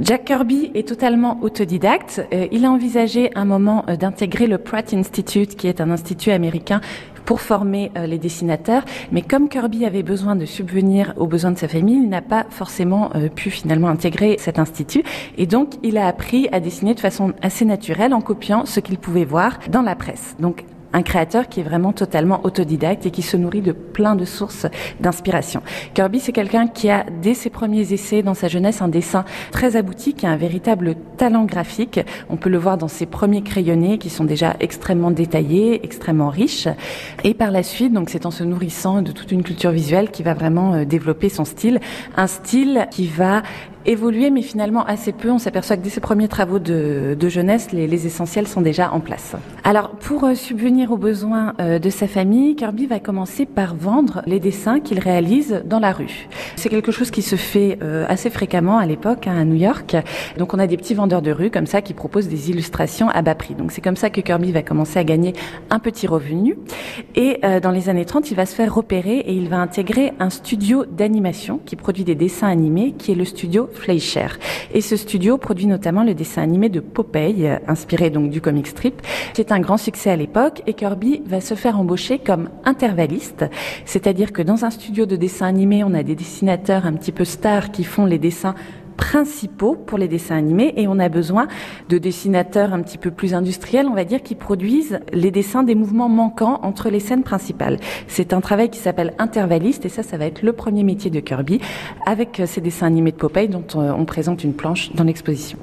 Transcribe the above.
Jack Kirby est totalement autodidacte. Euh, il a envisagé un moment euh, d'intégrer le Pratt Institute, qui est un institut américain pour former euh, les dessinateurs. Mais comme Kirby avait besoin de subvenir aux besoins de sa famille, il n'a pas forcément pu finalement intégrer cet institut. Et donc, il a appris à dessiner de façon assez naturelle en copiant ce qu'il pouvait voir dans la presse. Un créateur qui est vraiment totalement autodidacte et qui se nourrit de plein de sources d'inspiration. Kirby, c'est quelqu'un qui a, dès ses premiers essais dans sa jeunesse, un dessin très abouti, qui a un véritable talent graphique. On peut le voir dans ses premiers crayonnés qui sont déjà extrêmement détaillés, extrêmement riches. Et par la suite, donc c'est en se nourrissant de toute une culture visuelle qui va vraiment euh, développer son style. Un style qui va évoluer, mais finalement assez peu. On s'aperçoit que dès ses premiers travaux de, de jeunesse, les, les, essentiels sont déjà en place. Alors, pour euh, subvenir aux besoins euh, de sa famille, Kirby va commencer par vendre les dessins qu'il réalise dans la rue. C'est quelque chose qui se fait euh, assez fréquemment à l'époque hein, à New York. Donc, on a des petits vendeurs de rue comme ça qui proposent des illustrations à bas prix. Donc, c'est comme ça que Kirby va commencer à gagner un petit revenu. Et dans les années 30, il va se faire repérer et il va intégrer un studio d'animation qui produit des dessins animés, qui est le studio Fleischer. Et ce studio produit notamment le dessin animé de Popeye, inspiré donc du comic strip, qui est un grand succès à l'époque. Et Kirby va se faire embaucher comme intervalliste, c'est-à-dire que dans un studio de dessin animé, on a des dessinateurs un petit peu stars qui font les dessins principaux pour les dessins animés et on a besoin de dessinateurs un petit peu plus industriels, on va dire, qui produisent les dessins des mouvements manquants entre les scènes principales. C'est un travail qui s'appelle intervalliste et ça, ça va être le premier métier de Kirby avec ces dessins animés de Popeye dont on présente une planche dans l'exposition.